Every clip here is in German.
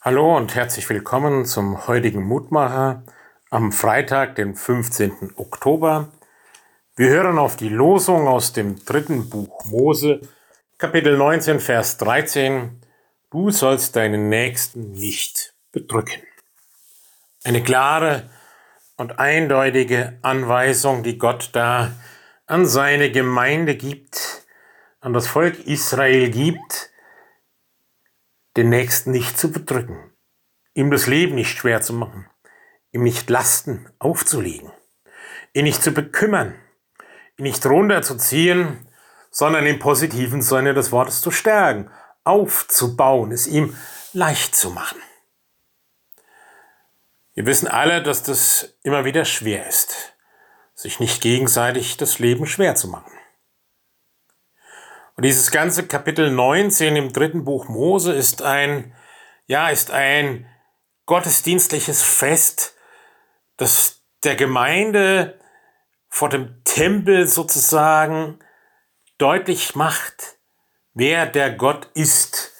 Hallo und herzlich willkommen zum heutigen Mutmacher am Freitag, den 15. Oktober. Wir hören auf die Losung aus dem dritten Buch Mose, Kapitel 19, Vers 13. Du sollst deinen Nächsten nicht bedrücken. Eine klare und eindeutige Anweisung, die Gott da an seine Gemeinde gibt, an das Volk Israel gibt, den Nächsten nicht zu bedrücken, ihm das Leben nicht schwer zu machen, ihm nicht Lasten aufzulegen, ihn nicht zu bekümmern, ihn nicht runterzuziehen, sondern im positiven Sinne des Wortes zu stärken, aufzubauen, es ihm leicht zu machen. Wir wissen alle, dass das immer wieder schwer ist, sich nicht gegenseitig das Leben schwer zu machen. Und dieses ganze Kapitel 19 im dritten Buch Mose ist ein, ja, ist ein gottesdienstliches Fest, das der Gemeinde vor dem Tempel sozusagen deutlich macht, wer der Gott ist,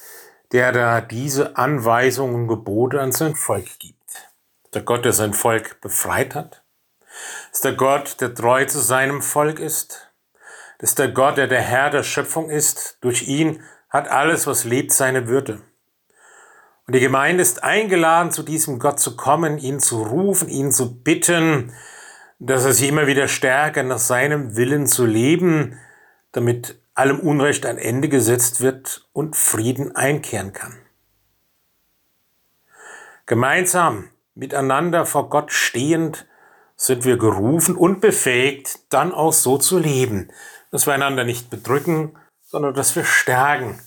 der da diese Anweisungen und Gebote an sein Volk gibt. Der Gott, der sein Volk befreit hat. Ist der Gott, der treu zu seinem Volk ist. Das der Gott, der der Herr der Schöpfung ist. Durch ihn hat alles, was lebt, seine Würde. Und die Gemeinde ist eingeladen, zu diesem Gott zu kommen, ihn zu rufen, ihn zu bitten, dass er sie immer wieder stärker nach seinem Willen zu leben, damit allem Unrecht ein Ende gesetzt wird und Frieden einkehren kann. Gemeinsam, miteinander vor Gott stehend, sind wir gerufen und befähigt, dann auch so zu leben, dass wir einander nicht bedrücken, sondern dass wir stärken.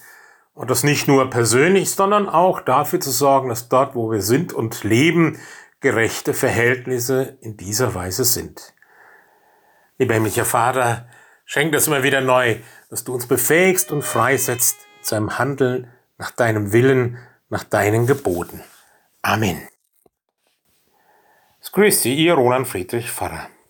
Und das nicht nur persönlich, sondern auch dafür zu sorgen, dass dort, wo wir sind und leben, gerechte Verhältnisse in dieser Weise sind. Lieber himmlischer Vater, schenk das immer wieder neu, dass du uns befähigst und freisetzt zu einem Handeln nach deinem Willen, nach deinen Geboten. Amen. Es grüßt Sie, Ihr Roland Friedrich Pfarrer.